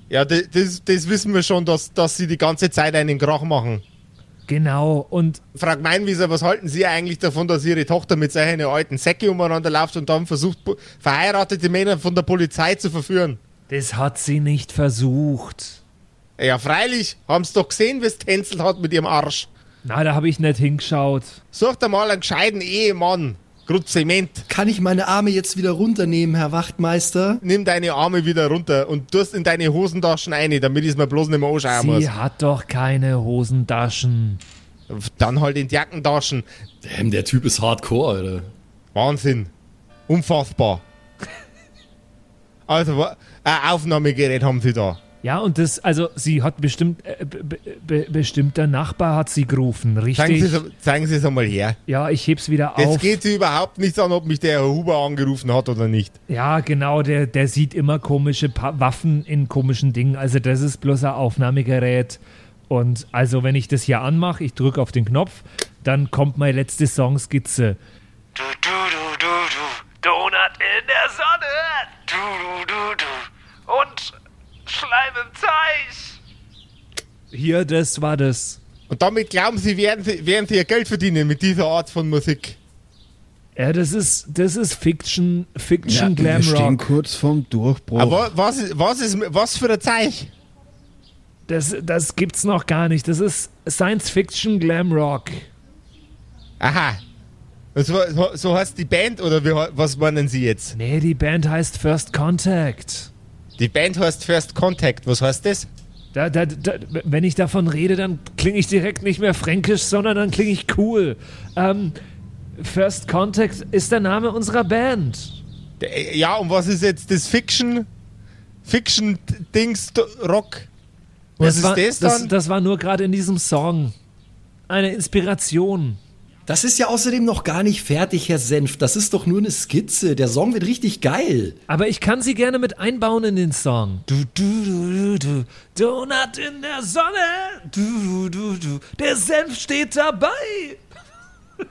Ja, das, das, das wissen wir schon, dass, dass Sie die ganze Zeit einen Krach machen. Genau. Und Frag Meinwieser, was halten Sie eigentlich davon, dass Ihre Tochter mit solchen alten Säcke umeinander läuft und dann versucht, verheiratete Männer von der Polizei zu verführen? das hat sie nicht versucht. Ja, freilich, haben Sie doch gesehen, wie es tänzelt hat mit Ihrem Arsch. Na, da habe ich nicht hingeschaut. Such dir mal einen gescheiten Ehemann. Grut Zement. Kann ich meine Arme jetzt wieder runternehmen, Herr Wachtmeister? Nimm deine Arme wieder runter und tust in deine Hosentaschen ein, damit ich es mir bloß nicht mehr anschauen muss. Sie hat doch keine Hosentaschen. Dann halt in die Jackentaschen. Damn, der Typ ist hardcore, Alter. Wahnsinn. Unfassbar. Also, ein Aufnahmegerät haben sie da. Ja, und das, also sie hat bestimmt, äh, be, be, bestimmt der Nachbar hat sie gerufen, Zeigen richtig? Sie, es- zeigen sie es einmal her. Ja, ich heb's wieder Jetzt auf. geht sie überhaupt nichts an, ob mich der Herr Huber angerufen hat oder nicht. Ja, genau, der, der sieht immer komische pa Waffen in komischen Dingen. Also das ist bloß ein Aufnahmegerät. Und also wenn ich das hier anmache, ich drücke auf den Knopf, dann kommt meine letzte Songskizze. Du, du, du, du, du, Donut in der Sonne. Du, du, du, du. Und Schleim im Teich. Hier, das war das. Und damit glauben sie, werden sie, werden sie ihr Geld verdienen mit dieser Art von Musik. Ja, das ist, das ist Fiction, Fiction wir Glam stehen Rock. kurz vorm Durchbruch. Aber was ist, was ist, was für ein Zeichen? Das, das gibt's noch gar nicht. Das ist Science Fiction Glam Rock. Aha. Und So, so, so heißt die Band oder wie, was meinen Sie jetzt? Nee, die Band heißt First Contact. Die Band heißt First Contact. Was heißt das? Da, da, da, wenn ich davon rede, dann klinge ich direkt nicht mehr fränkisch, sondern dann klinge ich cool. Ähm, First Contact ist der Name unserer Band. Der- Ja, und was ist jetzt das Fiction? Fiction-Dings Rock? Was ist war, das das, dann? das war nur gerade in diesem Song. Eine Inspiration. Das ist ja außerdem noch gar nicht fertig, Herr Senf. Das ist doch nur eine Skizze. Der Song wird richtig geil. Aber ich kann sie gerne mit einbauen in den Song. Du, du, du, du, du, Donut in der Sonne. Du, du, du, du, der Senf steht dabei. *laughs*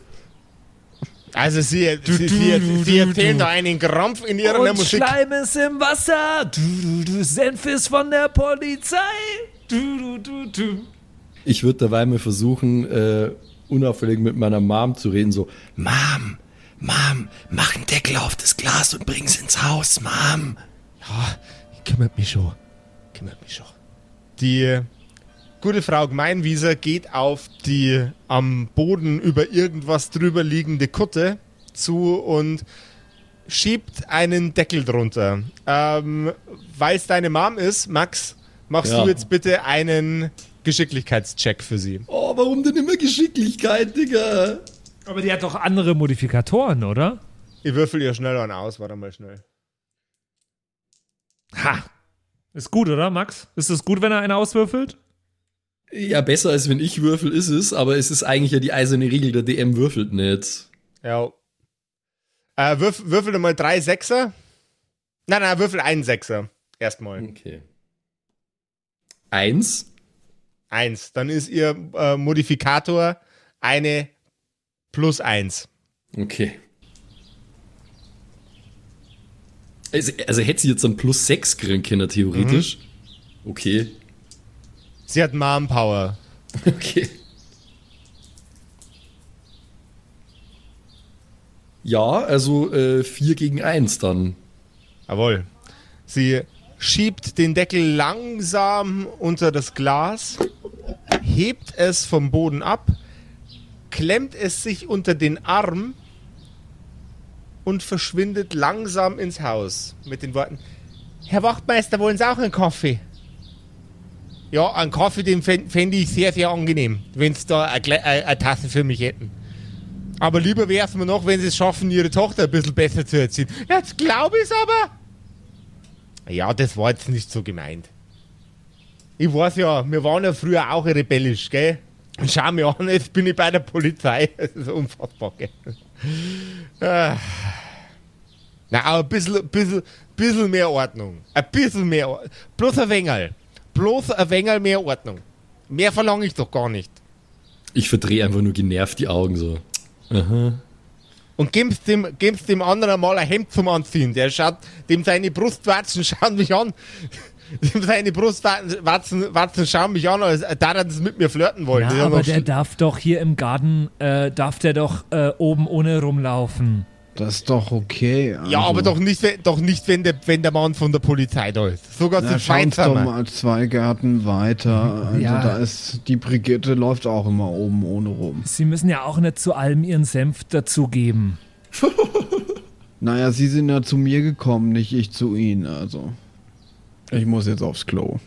Also sie, sie, sie, sie erzählen da einen Krampf in ihrer Und Musik. Schleim ist im Wasser. Du, du, du, Senf ist von der Polizei. Du, du, du, du. Ich würde dabei mal versuchen, äh, unauffällig mit meiner Mom zu reden, so, Mom, Mom, mach einen Deckel auf das Glas und bring's ins Haus, Mom. Kümmert mich schon. Kümmert mich schon. Die äh, gute Frau Gemeinwieser geht auf die am Boden über irgendwas drüber liegende Kutte zu und schiebt einen Deckel drunter. Ähm, Weil es deine Mom ist, Max, machst Ja. du jetzt bitte einen Geschicklichkeitscheck für sie. Oh, warum denn immer Geschicklichkeit, Digga? Aber die hat doch andere Modifikatoren, oder? Ich würfel ihr schnell einen aus, warte mal schnell. Ha. Ist gut, oder, Max? Ist es gut, wenn er eine auswürfelt? Ja, besser als wenn ich würfel ist es, aber es ist eigentlich ja die eiserne Regel, der DM würfelt nicht. Ja. Äh, würf, würfel mal drei Sechser. Nein, nein, würfel einen Sechser. Erstmal. Okay. Eins. Eins. Dann ist ihr äh, Modifikator eine plus eins. Okay. Also, also hätte sie jetzt dann plus sechs kriegen können, theoretisch. Okay. Sie hat Mom Power. *laughs* Okay. Ja, also äh, 4 gegen 1 dann. Jawohl. Sie schiebt den Deckel langsam unter das Glas, hebt es vom Boden ab, klemmt es sich unter den Arm und verschwindet langsam ins Haus mit den Worten: Herr Wachtmeister, wollen Sie auch einen Kaffee? Ja, einen Kaffee, den fände fänd ich sehr, sehr angenehm, wenn Sie da eine, eine, eine Tasse für mich hätten. Aber lieber wäre es mir noch, wenn Sie es schaffen, Ihre Tochter ein bisschen besser zu erziehen. Jetzt glaube ich es aber. Ja, das war jetzt nicht so gemeint. Ich weiß ja, wir waren ja früher auch rebellisch, gell? Und schau mir an, jetzt bin ich bei der Polizei. *laughs* Das ist unfassbar, gell? Ah. Na, aber ein bisschen, bisschen, bisschen mehr Ordnung. Ein bisschen mehr Ordnung. Bloß ein Wengerl. Bloß ein Wengerl mehr Ordnung. Mehr verlange ich doch gar nicht. Ich verdrehe einfach nur genervt die Augen so. Aha. Und gibst dem, gibst dem anderen mal ein Hemd zum Anziehen. Der schaut, dem seine Brustwarzen *laughs* schauen mich an. *laughs* Seine Brustwarzen Warzen, schauen mich an, als da er das mit mir flirten Ja, ja aber noch der darf doch hier im Garten, äh, darf der doch äh, oben ohne rumlaufen. Das ist doch okay. ja, also. aber doch nicht, wenn- doch nicht wenn, der, wenn der Mann von der Polizei da ist. Sogar Na, zu schau uns zweit doch mal zwei Gärten weiter. *laughs* Also Ja. da ist, die Brigitte läuft auch immer oben ohne rum. Sie müssen ja auch nicht zu allem ihren Senf dazugeben. *laughs* Naja, sie sind ja zu mir gekommen, nicht ich zu ihnen, also. Ich muss jetzt aufs Klo.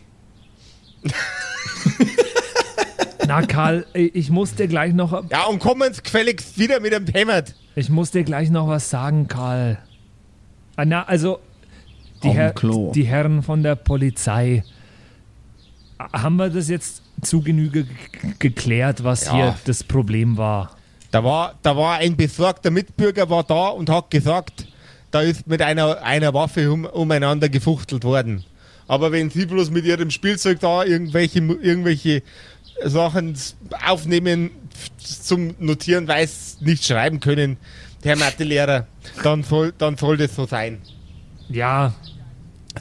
Na, Karl, ich muss dir gleich noch, Ja, und kommen Sie gefälligst wieder mit dem Thema. ich muss dir gleich noch was sagen, Karl. Ah, Na, also, die, Herr, die Herren von der Polizei, haben wir das jetzt zu Genüge geklärt, was Ja. hier das Problem war? Da war, da war ein besorgter Mitbürger war da und hat gesagt, da ist mit einer, einer Waffe um, umeinander gefuchtelt worden. Aber wenn Sie bloß mit Ihrem Spielzeug da irgendwelche, irgendwelche Sachen aufnehmen zum Notieren, weil Sie nicht schreiben können, Herr Mathelehrer, dann soll, dann soll das so sein. Ja,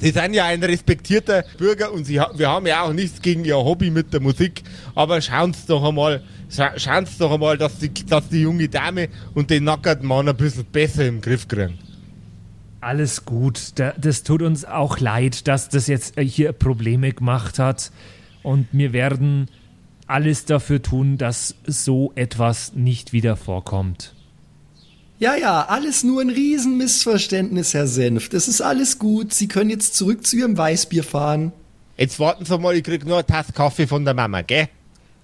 Sie sind ja ein respektierter Bürger und Sie, wir haben ja auch nichts gegen Ihr Hobby mit der Musik, aber schauen Sie doch einmal, scha schauen Sie doch einmal, dass die, dass die junge Dame und den nackerten Mann ein bisschen besser im Griff kriegen. Alles gut. Da, das tut uns auch leid, dass das jetzt äh, hier Probleme gemacht hat. Und wir werden alles dafür tun, dass so etwas nicht wieder vorkommt. Ja, ja, alles nur ein Riesenmissverständnis, Herr Senf. Das ist alles gut. Sie können jetzt zurück zu Ihrem Weißbier fahren. Jetzt warten Sie mal, ich krieg nur eine Tasse Kaffee von der Mama, gell?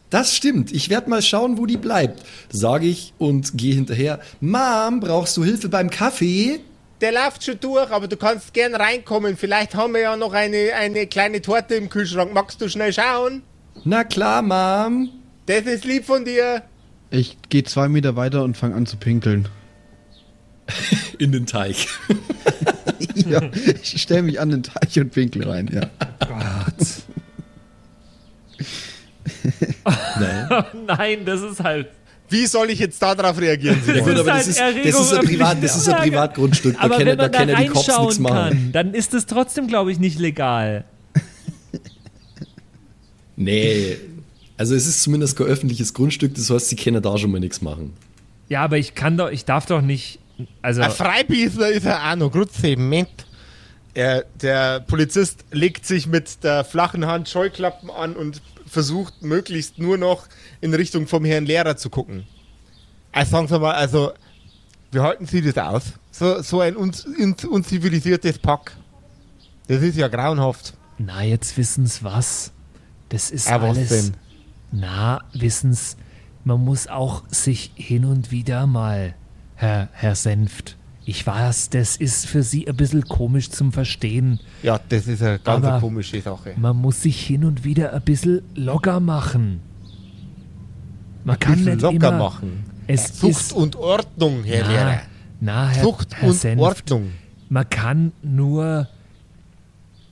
Das stimmt. Ich werde mal schauen, wo die bleibt. Sage ich und gehe hinterher. Mom, brauchst du Hilfe beim Kaffee? Der läuft schon durch, aber du kannst gern reinkommen. Vielleicht haben wir ja noch eine, eine kleine Torte im Kühlschrank. Magst du schnell schauen? Na klar, Mom. Das ist lieb von dir. Ich gehe zwei Meter weiter und fange an zu pinkeln. In den Teich. *laughs* ja, ich stelle mich an den Teich und pinkel rein, ja. *laughs* Nein. *laughs* Nein, das ist halt. Wie soll ich jetzt darauf reagieren? Ja, Simon? gut, aber halt das ist, das ist ein, Privat, das ist ein Privatgrundstück. Da Aber können, wenn da man da können die Cops nichts reinschauen machen. kann, dann ist es trotzdem, glaube ich, nicht legal. *laughs* Nee. Also es ist zumindest kein öffentliches Grundstück, das heißt, sie können da schon mal nichts machen. Ja, aber ich kann doch, ich darf doch nicht. Also, Ein Freibiesler ist er auch noch. Grüezi, Moment. Er, der Polizist legt sich mit der flachen Hand Scheuklappen an und versucht möglichst nur noch in Richtung vom Herrn Lehrer zu gucken. Also sagen Sie mal, also, wie halten Sie das aus? So, so ein uns, uns, unzivilisiertes Pack. Das ist ja grauenhaft. na, jetzt wissen's was. Das ist Ah, was alles. denn? Na, wissen's, man muss auch sich hin und wieder mal, Herr, Herr Senft, Ich weiß, das ist für Sie ein bisschen komisch zum Verstehen. Ja, das ist eine ganz Aber- komische Sache. Man muss sich hin und wieder ein bisschen locker machen. Man kann Bisschen nicht locker immer, machen. Es Zucht ist, und Ordnung, Herr na, Lehrer. na, Herr, Zucht Herr und Senft, Ordnung. Man kann nur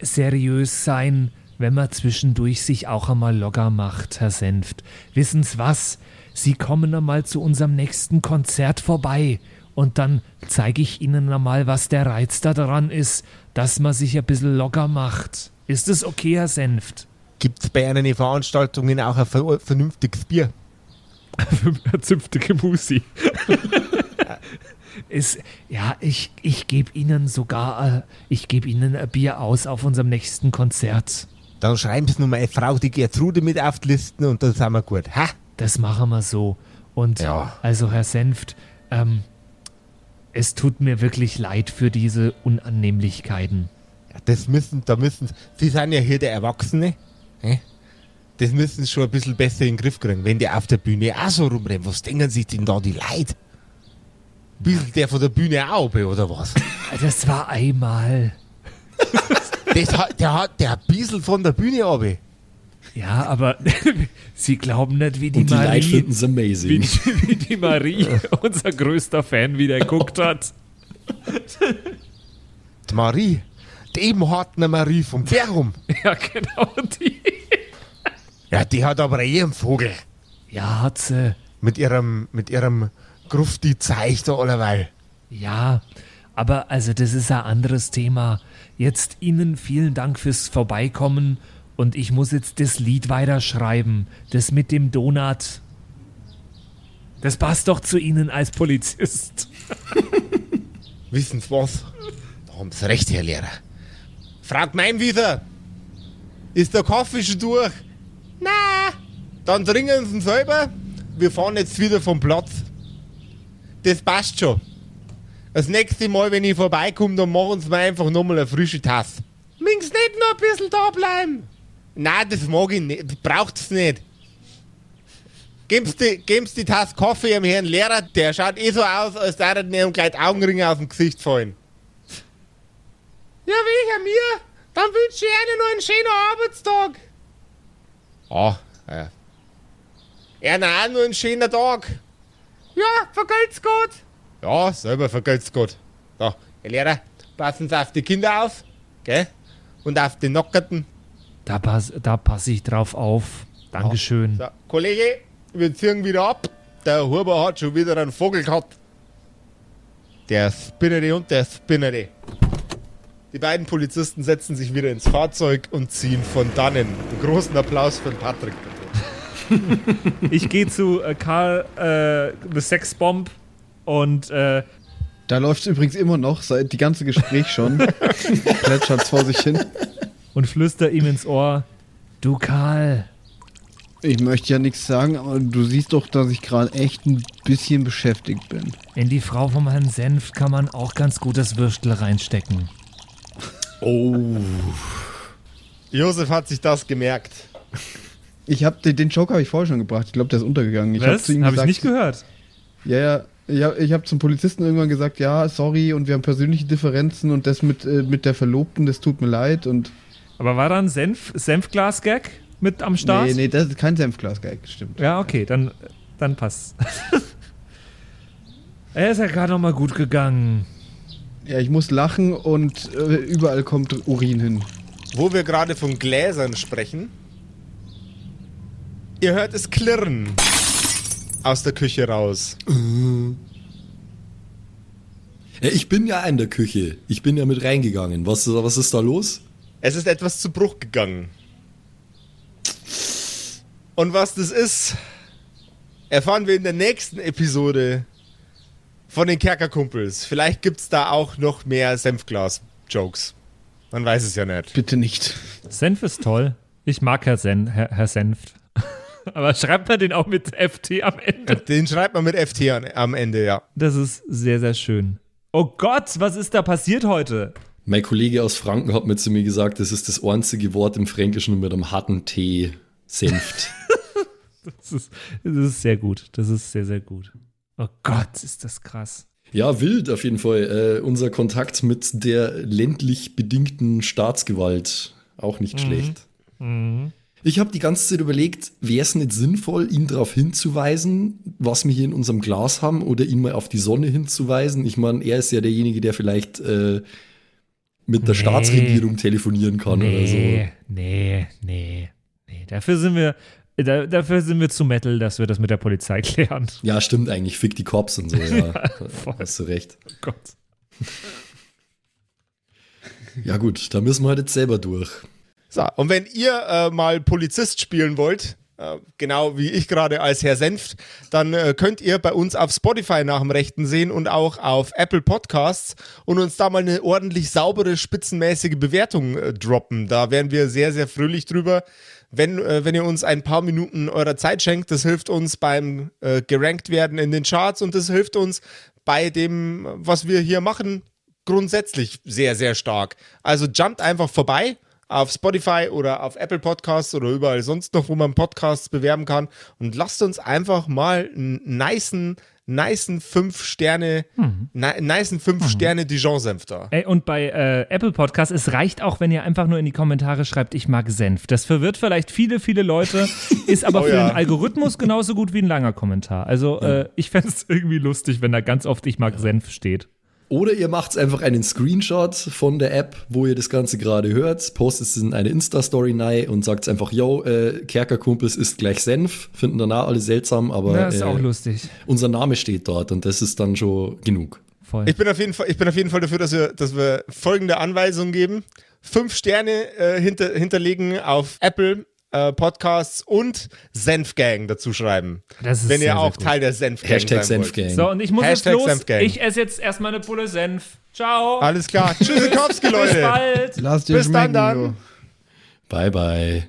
seriös sein, wenn man zwischendurch sich auch einmal locker macht, Herr Senft. Wissen's was? Sie kommen einmal zu unserem nächsten Konzert vorbei und dann zeige ich Ihnen einmal, was der Reiz da dran ist, dass man sich ein bisschen locker macht. Ist es okay, Herr Senft? Gibt es bei Ihnen Veranstaltungen auch ein ver vernünftiges Bier? *laughs* Zünftige Musi. *laughs* ist, ja, ich, ich gebe Ihnen sogar, äh, ich gebe Ihnen ein Bier aus auf unserem nächsten Konzert. Dann schreiben Sie nur meine Frau, die Gertrude, mit auf die Listen und dann sind wir gut. Ha? Das machen wir so. Und Ja. also, Herr Senft, ähm, es tut mir wirklich leid für diese Unannehmlichkeiten. Ja, das müssen, da müssen Sie sind ja hier der Erwachsene. Das müssen Sie schon ein bisschen besser in den Griff kriegen. Wenn die auf der Bühne auch so rumrennen, was denken sich denn da die Leute? Bisschen der von der Bühne auch, oder was? *laughs* Das war einmal. Das hat, der hat der hat ein bisschen von der Bühne runter. Ja, aber *laughs* Sie glauben nicht, wie die Und die Marie, wie, amazing. die- wie die Marie, *laughs* unser größter Fan, wieder geguckt hat. Die Marie, die eben harten Marie vom Bergum. *laughs* Ja, genau die. Ja, die hat aber eh einen Vogel. Ja, hat sie. Mit ihrem, mit ihrem Grufti zeigt da allerweil. Ja, aber also das ist ein anderes Thema. Jetzt Ihnen vielen Dank fürs Vorbeikommen und ich muss jetzt das Lied weiterschreiben. Das mit dem Donut. Das passt doch zu Ihnen als Polizist. *laughs* Wissen Sie was? Da haben Sie recht, Herr Lehrer. Frau Gemeinwieser, ist der Kaffee schon durch? Na, dann trinken Sie ihn selber. Wir fahren jetzt wieder vom Platz. Das passt schon. Das nächste Mal, wenn ich vorbeikomme, dann machen Sie mir einfach nochmal eine frische Tasse. Mings nicht noch ein bisschen da bleiben. Nein, das mag ich nicht. Braucht's nicht. Geben Sie die, Sie die Tasse Kaffee dem Herrn Lehrer, der schaut eh so aus, als würde ihm gleich Augenringe aus dem Gesicht fallen. Ja, welcher mir? Dann wünsche ich Ihnen noch einen schönen Arbeitstag. Ah, ja. Ihnen auch nur einen schönen Tag. Ja, vergelt's gut. Ja, selber vergelt's gut. So, Herr Lehrer, passen Sie auf die Kinder auf, gell? Und auf die Nockerten. Da pass, da passe ich drauf auf. Dankeschön. So, Kollege, wir ziehen wieder ab. Der Huber hat schon wieder einen Vogel gehabt. Der Spinnere und der Spinnere. Die beiden Polizisten setzen sich wieder ins Fahrzeug und ziehen von dannen. Einen großen Applaus für den Patrick. *laughs* Ich gehe zu äh, Karl, äh, The Sex Bomb und äh, Da läuft es übrigens immer noch, seit die ganze Gespräch schon. *laughs* Plätschert's vor sich hin. Und flüster ihm ins Ohr: Du Karl, Ich möchte ja nichts sagen, aber du siehst doch, dass ich gerade echt ein bisschen beschäftigt bin. in die Frau vom Herrn Senft kann man auch ganz gut das Würstel reinstecken. Oh. Josef hat sich das gemerkt. Ich hab den, den Joke habe ich vorher schon gebracht. Ich glaube, der ist untergegangen. Ich habe zu ihm Hab ich nicht gehört. Ja, ja. Ich habe hab zum Polizisten irgendwann gesagt, ja, sorry, und wir haben persönliche Differenzen und das mit, äh, mit der Verlobten, das tut mir leid und Aber war da ein Senf, Senfglas-Gag mit am Start? nee, nee, das ist kein Senfglas-Gag, stimmt. Ja, okay, dann, dann passt. *laughs* er ist ja gerade noch mal gut gegangen. Ja, ich muss lachen und äh, überall kommt Urin hin. Wo wir gerade von Gläsern sprechen. Ihr hört es klirren. Aus der Küche raus. Ja, ich bin ja in der Küche. Ich bin ja mit reingegangen. Was, was ist da los? Es ist etwas zu Bruch gegangen. Und was das ist, erfahren wir in der nächsten Episode von den Kerkerkumpels. Vielleicht gibt es da auch noch mehr Senfglas-Jokes. Man weiß es ja nicht. Bitte nicht. Senf ist toll. Ich mag Herr, Sen, Herr, Herr Senft. *laughs* Aber schreibt man den auch mit FT am Ende? Den schreibt man mit FT an, am Ende, ja. Das ist sehr, sehr schön. Oh Gott, was ist da passiert heute? Mein Kollege aus Franken hat mir zu mir gesagt, das ist das einzige Wort im Fränkischen mit einem harten T. Senft. *laughs* Das ist, das ist sehr gut. Das ist sehr, sehr gut. Oh Gott, ist das krass. Ja, wild auf jeden Fall. Äh, unser Kontakt mit der ländlich bedingten Staatsgewalt. Auch nicht schlecht. Ich habe die ganze Zeit überlegt, wäre es nicht sinnvoll, ihn darauf hinzuweisen, was wir hier in unserem Glas haben, oder ihn mal auf die Sonne hinzuweisen. Ich meine, er ist ja derjenige, der vielleicht äh, mit der Nee. Staatsregierung telefonieren kann oder so. Nee, nee, nee, nee. Dafür sind wir, da, dafür sind wir zu Metal, dass wir das mit der Polizei *laughs* klären. Ja, stimmt eigentlich. Fick die Cops und so, *laughs* ja. voll. Hast du recht. Oh Gott. *laughs* Ja, gut, da müssen wir halt jetzt selber durch. So, und wenn ihr äh, mal Polizist spielen wollt, genau wie ich gerade als Herr Senft, dann äh, könnt ihr bei uns auf Spotify nach dem Rechten sehen und auch auf Apple Podcasts und uns da mal eine ordentlich saubere, spitzenmäßige Bewertung äh, droppen. Da wären wir sehr, sehr fröhlich drüber. Wenn, äh, wenn ihr uns ein paar Minuten eurer Zeit schenkt, das hilft uns beim äh, gerankt werden in den Charts und das hilft uns bei dem, was wir hier machen, grundsätzlich sehr, sehr stark. Also jumpt einfach vorbei auf Spotify oder auf Apple Podcasts oder überall sonst noch, wo man Podcasts bewerben kann und lasst uns einfach mal einen nicen, nicen 5 Sterne, ni- nicen 5 Sterne Dijon-Senf da. Ey, und bei äh, Apple Podcast, es reicht auch, wenn ihr einfach nur in die Kommentare schreibt, ich mag Senf. Das verwirrt vielleicht viele, viele Leute, *laughs* ist aber Oh für ja. den Algorithmus genauso gut wie ein langer Kommentar. Also äh, ich fände es irgendwie lustig, wenn da ganz oft ich mag Senf steht. Oder ihr macht einfach einen Screenshot von der App, wo ihr das Ganze gerade hört, postet es in eine Insta-Story rein und sagt einfach, yo, äh, Kerkerkumpels ist gleich Senf. Finden danach alle seltsam, aber Ja, ist äh, auch lustig. unser Name steht dort und das ist dann schon genug. Voll. Ich bin auf jeden Fall, ich bin auf jeden Fall dafür, dass wir, dass wir folgende Anweisungen geben. Fünf Sterne äh, hinter, hinterlegen auf Apple äh, Podcasts und Senfgang dazu schreiben. Das ist wenn ihr sehr, sehr auch. Teil der Senfgang Hashtag sein wollt. Senfgang. So, und ich muss Hashtag jetzt los. Senfgang. Ich esse jetzt erstmal eine Pulle Senf. Ciao. Alles klar. Tschüssikowski, *laughs* Bis Leute. bald. Lass dir Bis dann, schmecken, dann. Bye, bye.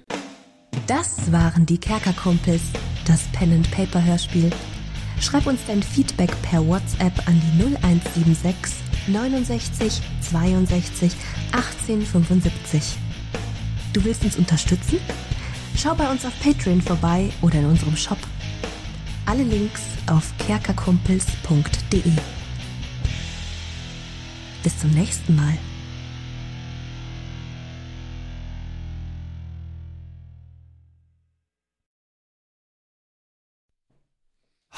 Das waren die Kerkerkumpels, das Pen and Paper Hörspiel. Schreib uns dein Feedback per WhatsApp an die 0176 69 62 18 75. Du willst uns unterstützen? Schau bei uns auf Patreon vorbei oder in unserem Shop. Alle Links auf kerkerkumpels.de. Bis zum nächsten Mal.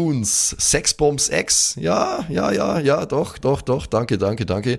Runes, Sexbombs X, ja, ja, ja, ja, doch, doch, doch, danke, danke, danke.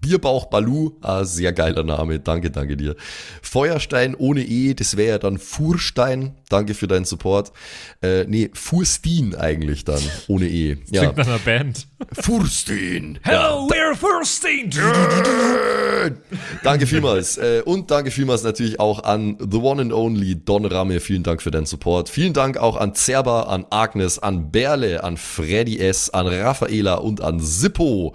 Bierbauch Balu, ah, sehr geiler Name, danke, danke dir. Feuerstein ohne E, das wäre ja dann Furstein, danke für deinen Support. Äh, nee, Furstin eigentlich dann, ohne E. Ja. Klingt nach einer Band. Furstin. Hello, ja, we're Furstin. danke vielmals. Äh, und danke vielmals natürlich auch an The One and Only Don Ramme, vielen Dank für deinen Support. Vielen Dank auch an Zerba, an Agnes, an Berle, an Freddy S., an Raffaela und an Sippo.